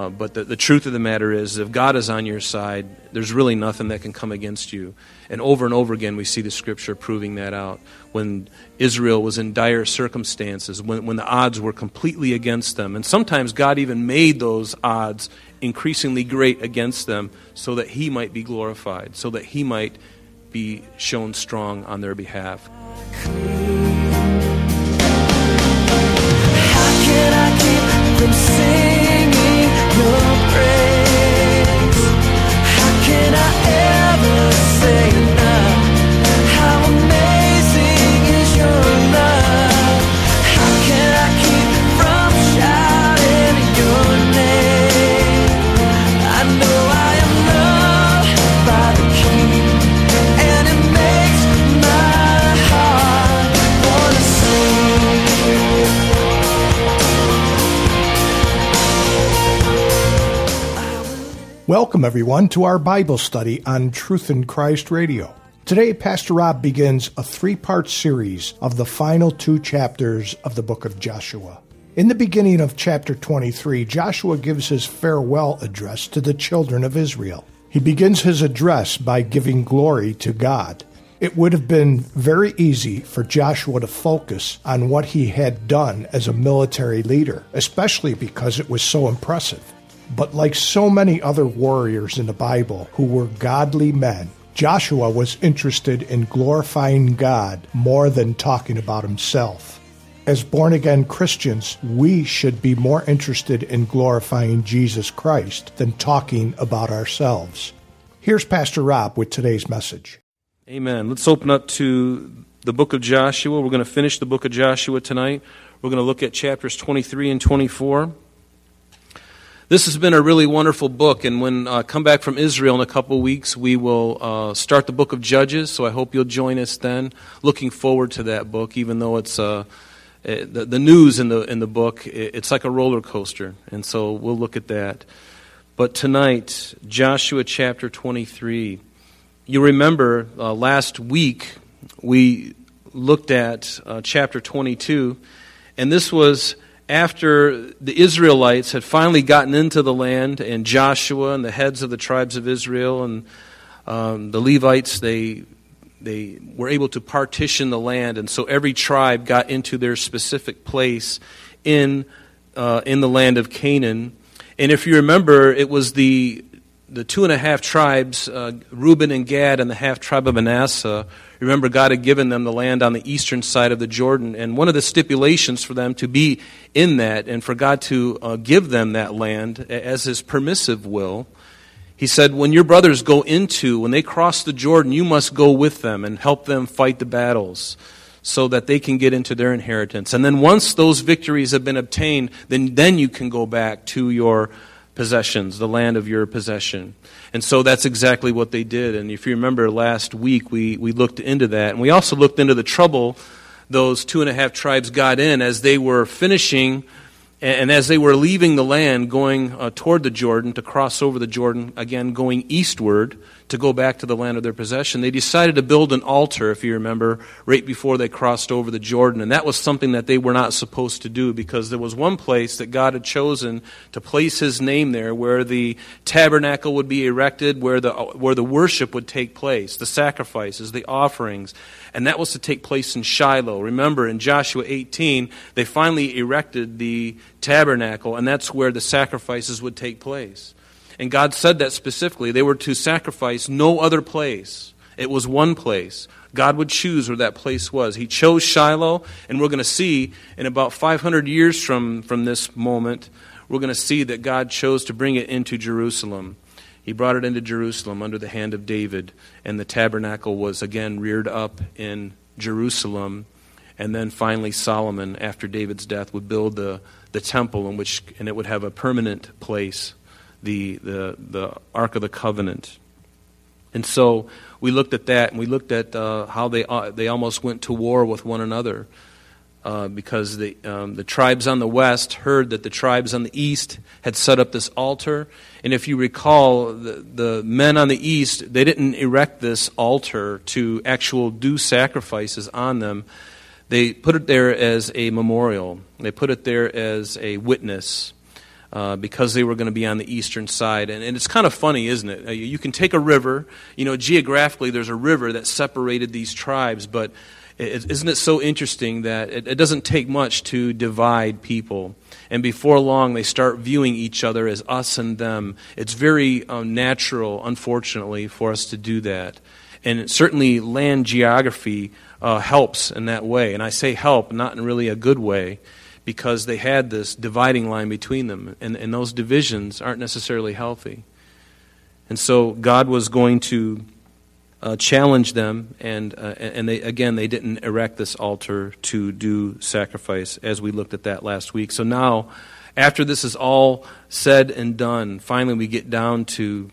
Uh, but the, the truth of the matter is, if God is on your side, there's really nothing that can come against you. And over and over again, we see the scripture proving that out. When Israel was in dire circumstances, when, when the odds were completely against them, and sometimes God even made those odds increasingly great against them so that He might be glorified, so that He might be shown strong on their behalf. Welcome, everyone, to our Bible study on Truth in Christ Radio. Today, Pastor Rob begins a three part series of the final two chapters of the book of Joshua. In the beginning of chapter 23, Joshua gives his farewell address to the children of Israel. He begins his address by giving glory to God. It would have been very easy for Joshua to focus on what he had done as a military leader, especially because it was so impressive. But like so many other warriors in the Bible who were godly men, Joshua was interested in glorifying God more than talking about himself. As born again Christians, we should be more interested in glorifying Jesus Christ than talking about ourselves. Here's Pastor Rob with today's message. Amen. Let's open up to the book of Joshua. We're going to finish the book of Joshua tonight. We're going to look at chapters 23 and 24. This has been a really wonderful book, and when I uh, come back from Israel in a couple weeks, we will uh, start the book of Judges. So I hope you'll join us then. Looking forward to that book, even though it's uh, eh, the, the news in the in the book. It's like a roller coaster, and so we'll look at that. But tonight, Joshua chapter twenty three. You remember uh, last week we looked at uh, chapter twenty two, and this was after the Israelites had finally gotten into the land, and Joshua and the heads of the tribes of Israel and um, the Levites, they, they were able to partition the land, and so every tribe got into their specific place in, uh, in the land of Canaan. And if you remember, it was the, the two and a half tribes, uh, Reuben and Gad, and the half tribe of Manasseh, Remember, God had given them the land on the eastern side of the Jordan, and one of the stipulations for them to be in that and for God to uh, give them that land as His permissive will, He said, When your brothers go into, when they cross the Jordan, you must go with them and help them fight the battles so that they can get into their inheritance. And then once those victories have been obtained, then, then you can go back to your possessions, the land of your possession. And so that's exactly what they did. And if you remember last week, we, we looked into that. And we also looked into the trouble those two and a half tribes got in as they were finishing and as they were leaving the land, going uh, toward the Jordan, to cross over the Jordan, again going eastward to go back to the land of their possession, they decided to build an altar, if you remember, right before they crossed over the Jordan. And that was something that they were not supposed to do because there was one place that God had chosen to place His name there where the tabernacle would be erected, where the, where the worship would take place, the sacrifices, the offerings and that was to take place in Shiloh. Remember, in Joshua 18, they finally erected the tabernacle, and that's where the sacrifices would take place. And God said that specifically. They were to sacrifice no other place, it was one place. God would choose where that place was. He chose Shiloh, and we're going to see in about 500 years from, from this moment, we're going to see that God chose to bring it into Jerusalem. He brought it into Jerusalem under the hand of David, and the tabernacle was again reared up in Jerusalem. And then finally, Solomon, after David's death, would build the, the temple in which, and it would have a permanent place, the, the, the Ark of the Covenant. And so we looked at that, and we looked at uh, how they, uh, they almost went to war with one another. Uh, because the, um, the tribes on the west heard that the tribes on the east had set up this altar. And if you recall, the, the men on the east, they didn't erect this altar to actual do sacrifices on them. They put it there as a memorial, they put it there as a witness. Uh, because they were going to be on the eastern side. And, and it's kind of funny, isn't it? Uh, you can take a river, you know, geographically, there's a river that separated these tribes, but isn't it so interesting that it, it doesn't take much to divide people? And before long, they start viewing each other as us and them. It's very um, natural, unfortunately, for us to do that. And certainly, land geography uh, helps in that way. And I say help, not in really a good way, because they had this dividing line between them. And, and those divisions aren't necessarily healthy. And so, God was going to uh, challenged them, and, uh, and they, again, they didn't erect this altar to do sacrifice, as we looked at that last week. So now, after this is all said and done, finally we get down to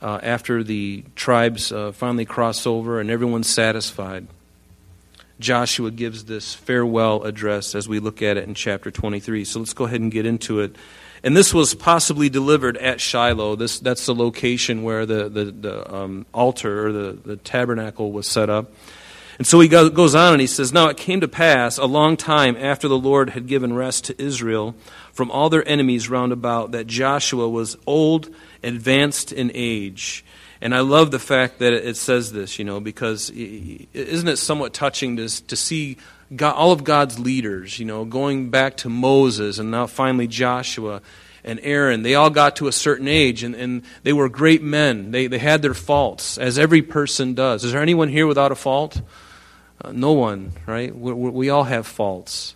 uh, after the tribes uh, finally cross over and everyone's satisfied. Joshua gives this farewell address as we look at it in chapter 23. So let's go ahead and get into it. And this was possibly delivered at Shiloh. This, that's the location where the, the, the um, altar or the, the tabernacle was set up. And so he goes on and he says, Now it came to pass a long time after the Lord had given rest to Israel from all their enemies round about that Joshua was old, advanced in age. And I love the fact that it says this, you know, because isn't it somewhat touching to, to see God, all of God's leaders, you know, going back to Moses and now finally Joshua and Aaron, they all got to a certain age and, and they were great men. They, they had their faults, as every person does. Is there anyone here without a fault? Uh, no one, right? We, we, all have faults.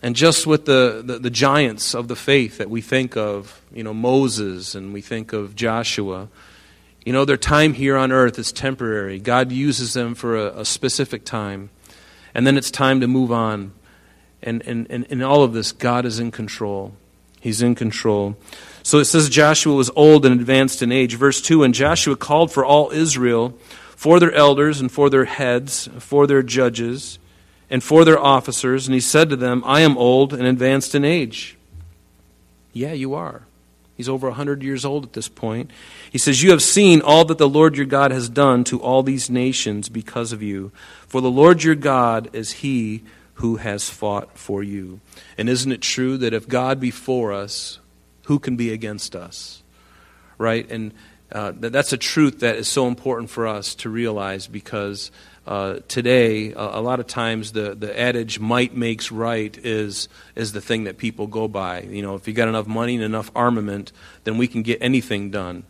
And just with the, the, the giants of the faith that we think of, you know, Moses and we think of Joshua, you know, their time here on earth is temporary. God uses them for a, a specific time and then it's time to move on. And, and, and in all of this, God is in control. He's in control. So it says Joshua was old and advanced in age. Verse 2 And Joshua called for all Israel, for their elders, and for their heads, for their judges, and for their officers. And he said to them, I am old and advanced in age. Yeah, you are. He's over a 100 years old at this point. He says, You have seen all that the Lord your God has done to all these nations because of you. For the Lord your God is he who has fought for you. And isn't it true that if God be for us, who can be against us? Right? And uh, that's a truth that is so important for us to realize because uh, today, uh, a lot of times the, the adage might makes right is, is the thing that people go by. You know, if you got enough money and enough armament, then we can get anything done.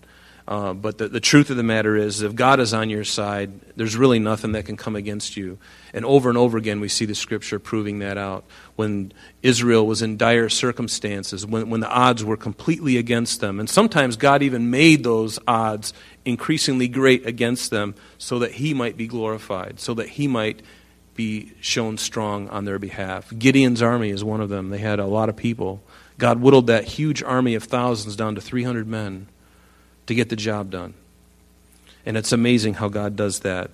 Uh, but the, the truth of the matter is, if God is on your side, there's really nothing that can come against you. And over and over again, we see the scripture proving that out. When Israel was in dire circumstances, when, when the odds were completely against them, and sometimes God even made those odds increasingly great against them so that He might be glorified, so that He might be shown strong on their behalf. Gideon's army is one of them. They had a lot of people. God whittled that huge army of thousands down to 300 men to get the job done. And it's amazing how God does that.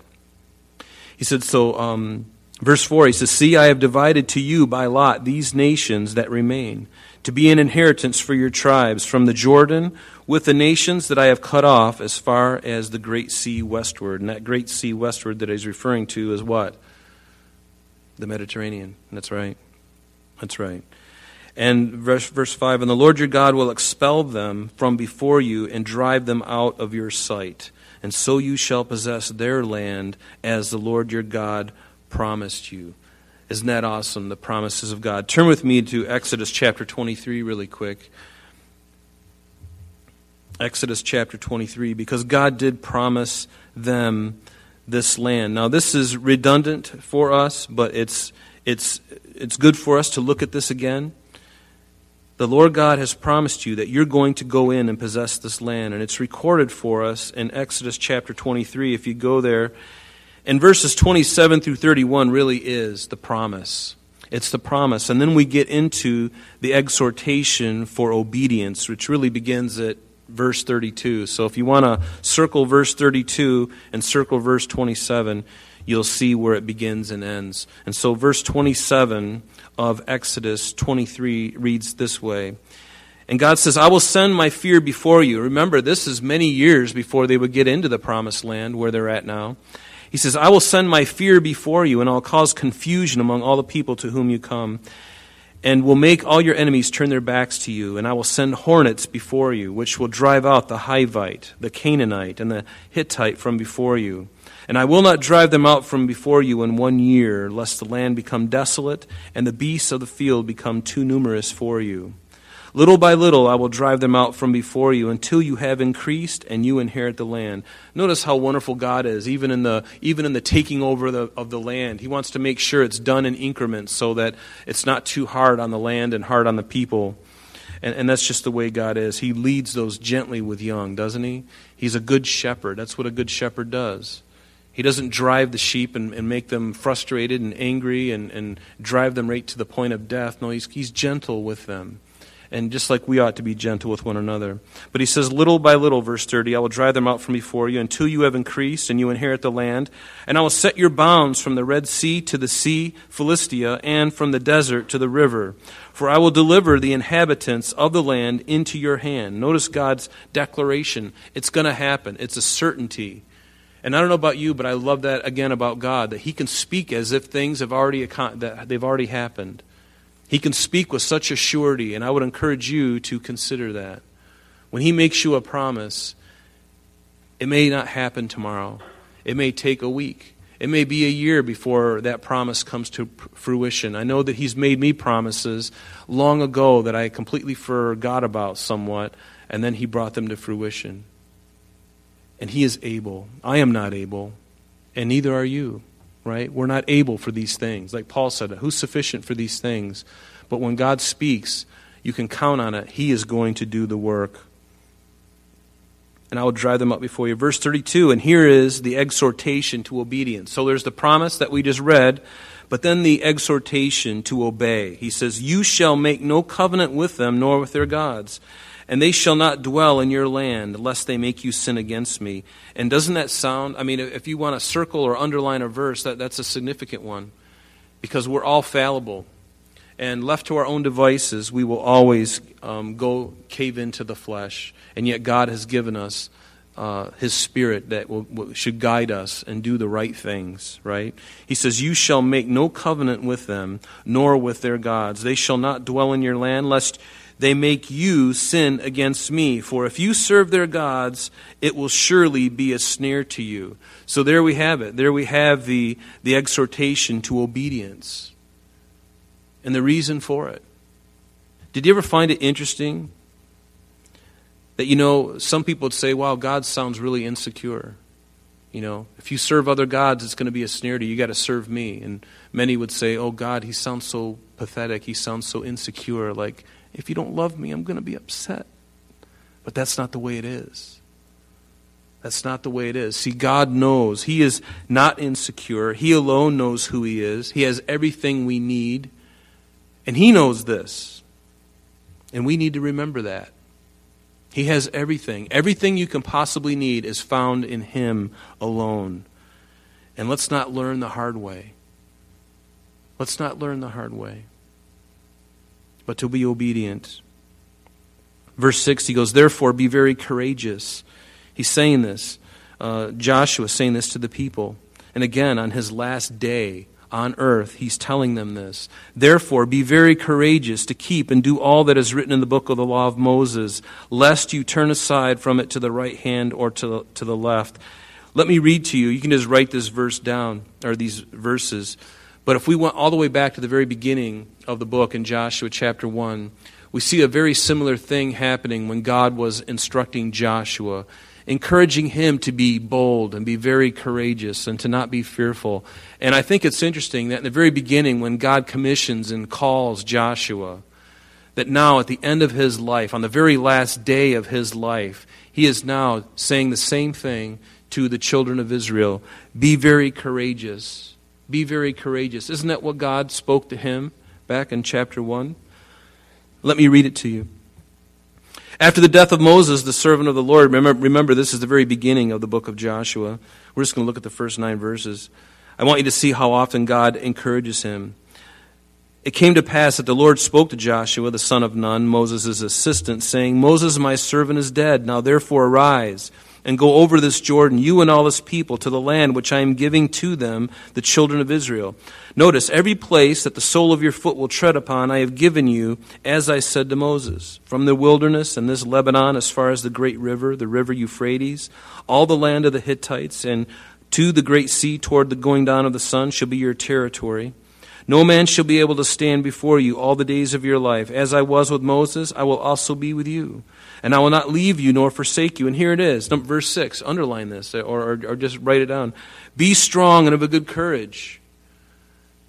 He said, so, um, verse 4, he says, See, I have divided to you by lot these nations that remain, to be an inheritance for your tribes from the Jordan with the nations that I have cut off as far as the great sea westward. And that great sea westward that he's referring to is what? The Mediterranean. That's right. That's right. And verse, verse 5 And the Lord your God will expel them from before you and drive them out of your sight. And so you shall possess their land as the Lord your God promised you. Isn't that awesome, the promises of God? Turn with me to Exodus chapter 23 really quick. Exodus chapter 23, because God did promise them this land. Now, this is redundant for us, but it's, it's, it's good for us to look at this again. The Lord God has promised you that you're going to go in and possess this land. And it's recorded for us in Exodus chapter 23. If you go there, and verses 27 through 31 really is the promise. It's the promise. And then we get into the exhortation for obedience, which really begins at verse 32. So if you want to circle verse 32 and circle verse 27, you'll see where it begins and ends. And so verse 27 of Exodus 23 reads this way. And God says, I will send my fear before you. Remember, this is many years before they would get into the promised land where they're at now. He says, I will send my fear before you, and I'll cause confusion among all the people to whom you come and will make all your enemies turn their backs to you, and I will send hornets before you, which will drive out the Hivite, the Canaanite, and the Hittite from before you. And I will not drive them out from before you in one year, lest the land become desolate, and the beasts of the field become too numerous for you. Little by little I will drive them out from before you until you have increased and you inherit the land. Notice how wonderful God is, even in the, even in the taking over the, of the land. He wants to make sure it's done in increments so that it's not too hard on the land and hard on the people. And, and that's just the way God is. He leads those gently with young, doesn't he? He's a good shepherd. That's what a good shepherd does. He doesn't drive the sheep and, and make them frustrated and angry and, and drive them right to the point of death. No, he's, he's gentle with them and just like we ought to be gentle with one another. But he says, Little by little, verse 30, I will drive them out from before you until you have increased and you inherit the land. And I will set your bounds from the Red Sea to the sea, Philistia, and from the desert to the river. For I will deliver the inhabitants of the land into your hand. Notice God's declaration. It's going to happen, it's a certainty. And I don't know about you, but I love that again about God, that He can speak as if things have already, that they've already happened. He can speak with such a surety, and I would encourage you to consider that. When He makes you a promise, it may not happen tomorrow, it may take a week. It may be a year before that promise comes to fruition. I know that He's made me promises long ago that I completely forgot about somewhat, and then He brought them to fruition. And He is able. I am not able, and neither are you right? We're not able for these things. Like Paul said, who's sufficient for these things? But when God speaks, you can count on it. He is going to do the work. And I will drive them up before you. Verse 32, and here is the exhortation to obedience. So there's the promise that we just read, but then the exhortation to obey. He says, You shall make no covenant with them, nor with their gods and they shall not dwell in your land, lest they make you sin against me. And doesn't that sound, I mean, if you want to circle or underline a verse, that, that's a significant one. Because we're all fallible. And left to our own devices, we will always um, go cave into the flesh. And yet, God has given us uh, His Spirit that will, will, should guide us and do the right things, right? He says, You shall make no covenant with them, nor with their gods. They shall not dwell in your land, lest they make you sin against me. For if you serve their gods, it will surely be a snare to you. So there we have it. There we have the, the exhortation to obedience and the reason for it. Did you ever find it interesting that, you know, some people would say, wow, God sounds really insecure. You know, if you serve other gods, it's going to be a snare to you. You got to serve me. And many would say, oh, God, he sounds so pathetic. He sounds so insecure. Like, if you don't love me, I'm going to be upset. But that's not the way it is. That's not the way it is. See, God knows. He is not insecure. He alone knows who He is. He has everything we need. And He knows this. And we need to remember that. He has everything. Everything you can possibly need is found in Him alone. And let's not learn the hard way. Let's not learn the hard way but to be obedient. Verse 6, he goes, Therefore, be very courageous. He's saying this. Uh, Joshua saying this to the people. And again, on his last day on earth, he's telling them this. Therefore, be very courageous to keep and do all that is written in the book of the law of Moses, lest you turn aside from it to the right hand or to to the left. Let me read to you. You can just write this verse down, or these verses. But if we went all the way back to the very beginning of the book in Joshua chapter 1, we see a very similar thing happening when God was instructing Joshua, encouraging him to be bold and be very courageous and to not be fearful. And I think it's interesting that in the very beginning, when God commissions and calls Joshua, that now at the end of his life, on the very last day of his life, he is now saying the same thing to the children of Israel be very courageous be very courageous. Isn't that what God spoke to him back in chapter 1? Let me read it to you. After the death of Moses, the servant of the Lord, remember, remember this is the very beginning of the book of Joshua. We're just going to look at the first nine verses. I want you to see how often God encourages him. It came to pass that the Lord spoke to Joshua, the son of Nun, Moses' assistant, saying, Moses, my servant, is dead. Now therefore arise and go over this Jordan, you and all this people, to the land which I am giving to them, the children of Israel. Notice, every place that the sole of your foot will tread upon, I have given you, as I said to Moses. From the wilderness and this Lebanon, as far as the great river, the river Euphrates, all the land of the Hittites, and to the great sea toward the going down of the sun shall be your territory. No man shall be able to stand before you all the days of your life. As I was with Moses, I will also be with you. And I will not leave you nor forsake you. And here it is, verse 6. Underline this or, or, or just write it down. Be strong and of a good courage.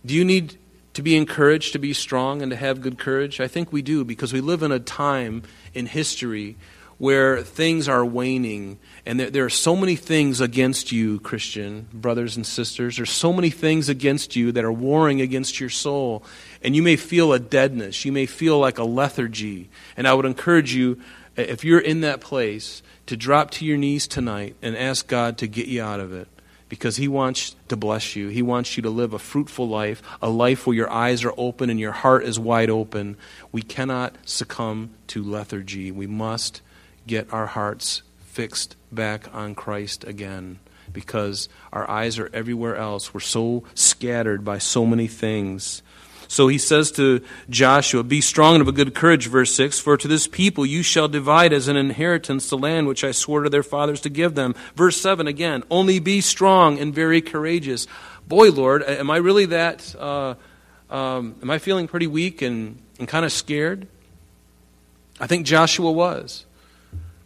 Do you need to be encouraged to be strong and to have good courage? I think we do because we live in a time in history where things are waning and there, there, are so many things against you, Christian brothers and sisters. There's so many things against you that are warring against your soul. And you may feel a deadness. You may feel like a lethargy. And I would encourage you, if you're in that place, to drop to your knees tonight and ask God to get you out of it. Because He wants to bless you. He wants you to live a fruitful life, a life where your eyes are open and your heart is wide open. We cannot succumb to lethargy. We must get our hearts fixed back on Christ again because our eyes are everywhere else. We're so scattered by so many things. So he says to Joshua, Be strong and of a good courage, verse 6, for to this people you shall divide as an inheritance the land which I swore to their fathers to give them. Verse 7 again, Only be strong and very courageous. Boy, Lord, am I really that, uh, um, am I feeling pretty weak and, and kind of scared? I think Joshua was.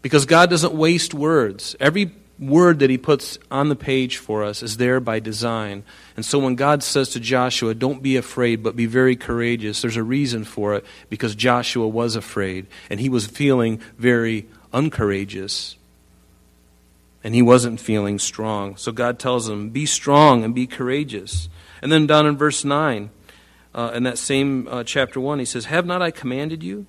Because God doesn't waste words. Every word that He puts on the page for us is there by design. And so when God says to Joshua, Don't be afraid, but be very courageous, there's a reason for it because Joshua was afraid and he was feeling very uncourageous. And he wasn't feeling strong. So God tells him, Be strong and be courageous. And then down in verse 9, uh, in that same uh, chapter 1, he says, Have not I commanded you?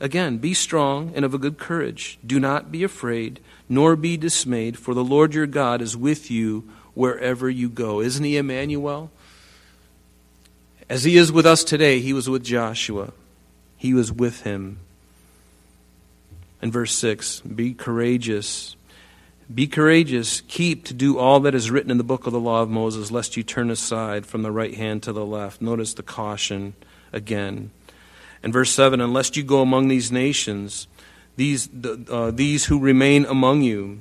Again, be strong and of a good courage. Do not be afraid, nor be dismayed, for the Lord your God is with you wherever you go. Isn't he Emmanuel? As he is with us today, he was with Joshua. He was with him. In verse 6, be courageous. Be courageous. Keep to do all that is written in the book of the law of Moses, lest you turn aside from the right hand to the left. Notice the caution again. And verse 7 Unless you go among these nations, these, uh, these who remain among you.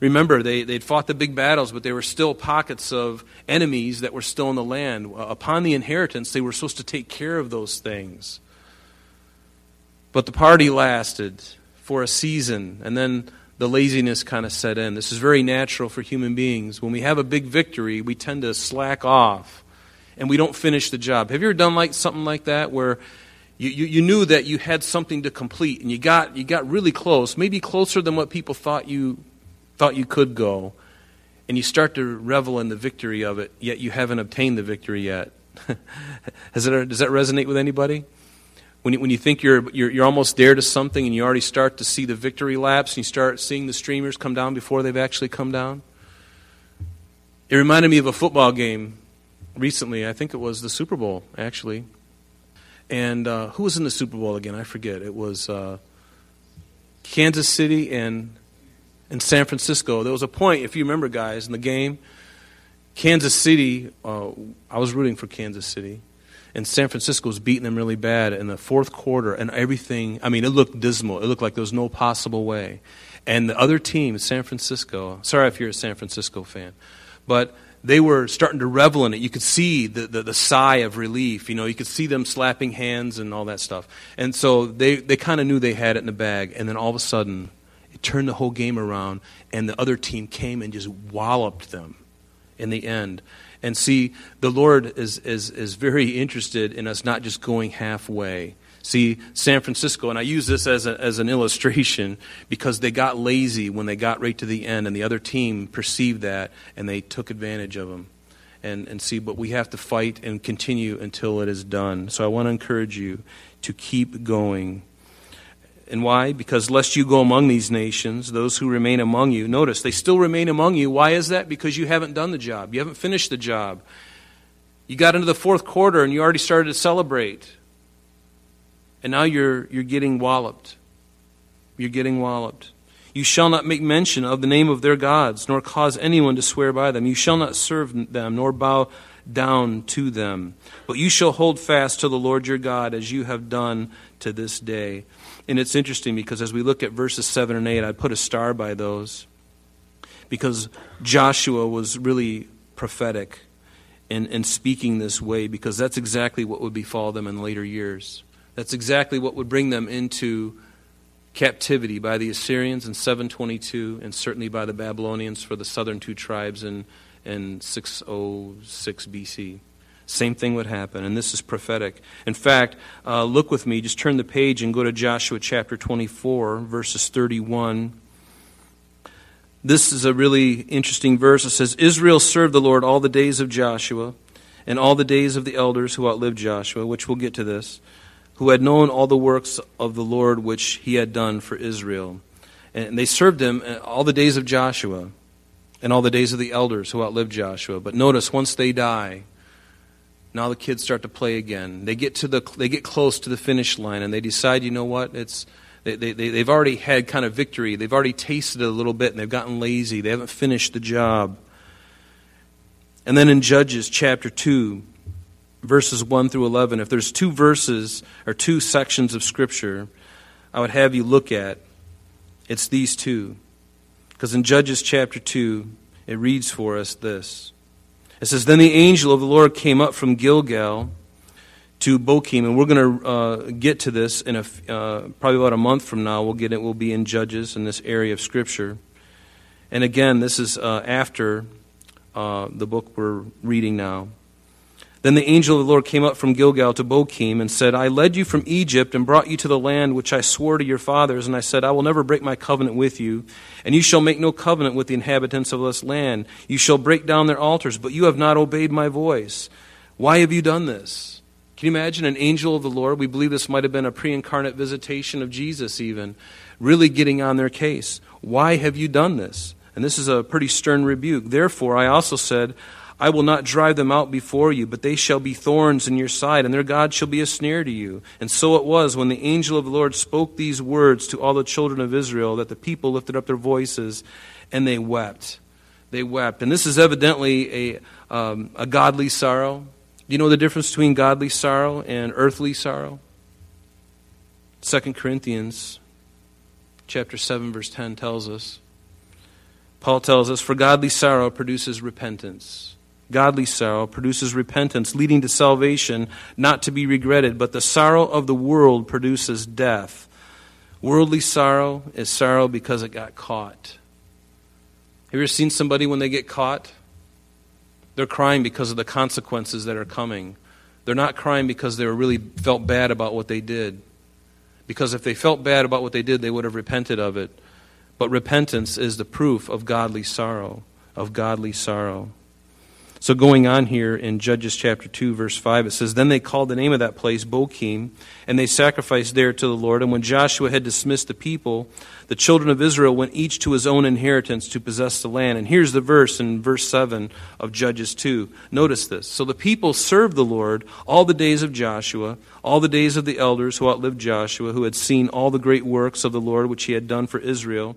Remember, they, they'd fought the big battles, but there were still pockets of enemies that were still in the land. Uh, upon the inheritance, they were supposed to take care of those things. But the party lasted for a season, and then the laziness kind of set in. This is very natural for human beings. When we have a big victory, we tend to slack off and we don't finish the job. Have you ever done like something like that where you, you, you, knew that you had something to complete and you got, you got really close, maybe closer than what people thought you, thought you could go, and you start to revel in the victory of it, yet you haven't obtained the victory yet. Has it, does that resonate with anybody? When you, when you think you're, you're, you're almost there to something and you already start to see the victory laps and you start seeing the streamers come down before they've actually come down? It reminded me of a football game recently. I think it was the Super Bowl, actually. And uh, who was in the Super Bowl again? I forget. It was uh, Kansas City and and San Francisco. There was a point, if you remember, guys, in the game. Kansas City, uh, I was rooting for Kansas City, and San Francisco was beating them really bad in the fourth quarter, and everything. I mean, it looked dismal. It looked like there was no possible way. And the other team, San Francisco. Sorry if you're a San Francisco fan, but they were starting to revel in it. You could see the, the, the, sigh of relief. You know, you could see them slapping hands and all that stuff. And so they, they kind of knew they had it in the bag. And then all of a sudden, it turned the whole game around, and the other team came and just walloped them in the end. And see, the Lord is, is, is very interested in us not just going halfway See, San Francisco, and I use this as, a, as an illustration because they got lazy when they got right to the end, and the other team perceived that and they took advantage of them. And, and see, but we have to fight and continue until it is done. So I want to encourage you to keep going. And why? Because lest you go among these nations, those who remain among you, notice they still remain among you. Why is that? Because you haven't done the job. You haven't finished the job. You got into the fourth quarter and you already started to celebrate. And now you're, you're getting walloped. You're getting walloped. You shall not make mention of the name of their gods, nor cause anyone to swear by them. You shall not serve them, nor bow down to them. But you shall hold fast to the Lord your God as you have done to this day. And it's interesting because as we look at verses 7 and 8, I put a star by those because Joshua was really prophetic in, in speaking this way because that's exactly what would befall them in later years. That's exactly what would bring them into captivity by the Assyrians in 722 and certainly by the Babylonians for the southern two tribes in, in 606 BC. Same thing would happen, and this is prophetic. In fact, uh, look with me, just turn the page and go to Joshua chapter 24, verses 31 this is a really interesting verse. It says, Israel served the Lord all the days of Joshua and all the days of the elders who outlived Joshua, which we'll get to this, who had known all the works of the Lord which he had done for Israel. And they served him all the days of Joshua and all the days of the elders who outlived Joshua. But notice, once they die, now the kids start to play again. They get, to the, they get close to the finish line and they decide, you know what, it's they, they, they've already had kind of victory. They've already tasted it a little bit and they've gotten lazy. They haven't finished the job. And then in Judges chapter 2, verses 1 through 11, if there's two verses or two sections of Scripture I would have you look at, it's these two. Because in Judges chapter 2, it reads for us this. It says, Then the angel of the Lord came up from Gilgal to Bochim, and we're going to uh, get to this in a, uh, probably about a month from now. We'll get it. We'll be in Judges in this area of Scripture, and again, this is uh, after uh, the book we're reading now. Then the angel of the Lord came up from Gilgal to Bochim and said, I led you from Egypt and brought you to the land which I swore to your fathers. And I said, I will never break my covenant with you, and you shall make no covenant with the inhabitants of this land. You shall break down their altars, but you have not obeyed my voice. Why have you done this? Can you imagine an angel of the Lord? We believe this might have been a pre incarnate visitation of Jesus, even, really getting on their case. Why have you done this? And this is a pretty stern rebuke. Therefore, I also said, I will not drive them out before you, but they shall be thorns in your side, and their God shall be a snare to you. And so it was when the angel of the Lord spoke these words to all the children of Israel that the people lifted up their voices and they wept. They wept. And this is evidently a, um, a godly sorrow. Do you know the difference between godly sorrow and earthly sorrow? 2 Corinthians chapter 7 verse 10 tells us Paul tells us for godly sorrow produces repentance. Godly sorrow produces repentance leading to salvation not to be regretted, but the sorrow of the world produces death. Worldly sorrow is sorrow because it got caught. Have you ever seen somebody when they get caught? They're crying because of the consequences that are coming. They're not crying because they really felt bad about what they did. Because if they felt bad about what they did, they would have repented of it. But repentance is the proof of godly sorrow, of godly sorrow. So, going on here in Judges chapter 2, verse 5, it says, Then they called the name of that place Bochim, and they sacrificed there to the Lord. And when Joshua had dismissed the people, the children of Israel went each to his own inheritance to possess the land. And here's the verse in verse 7 of Judges 2. Notice this. So the people served the Lord all the days of Joshua, all the days of the elders who outlived Joshua, who had seen all the great works of the Lord which he had done for Israel.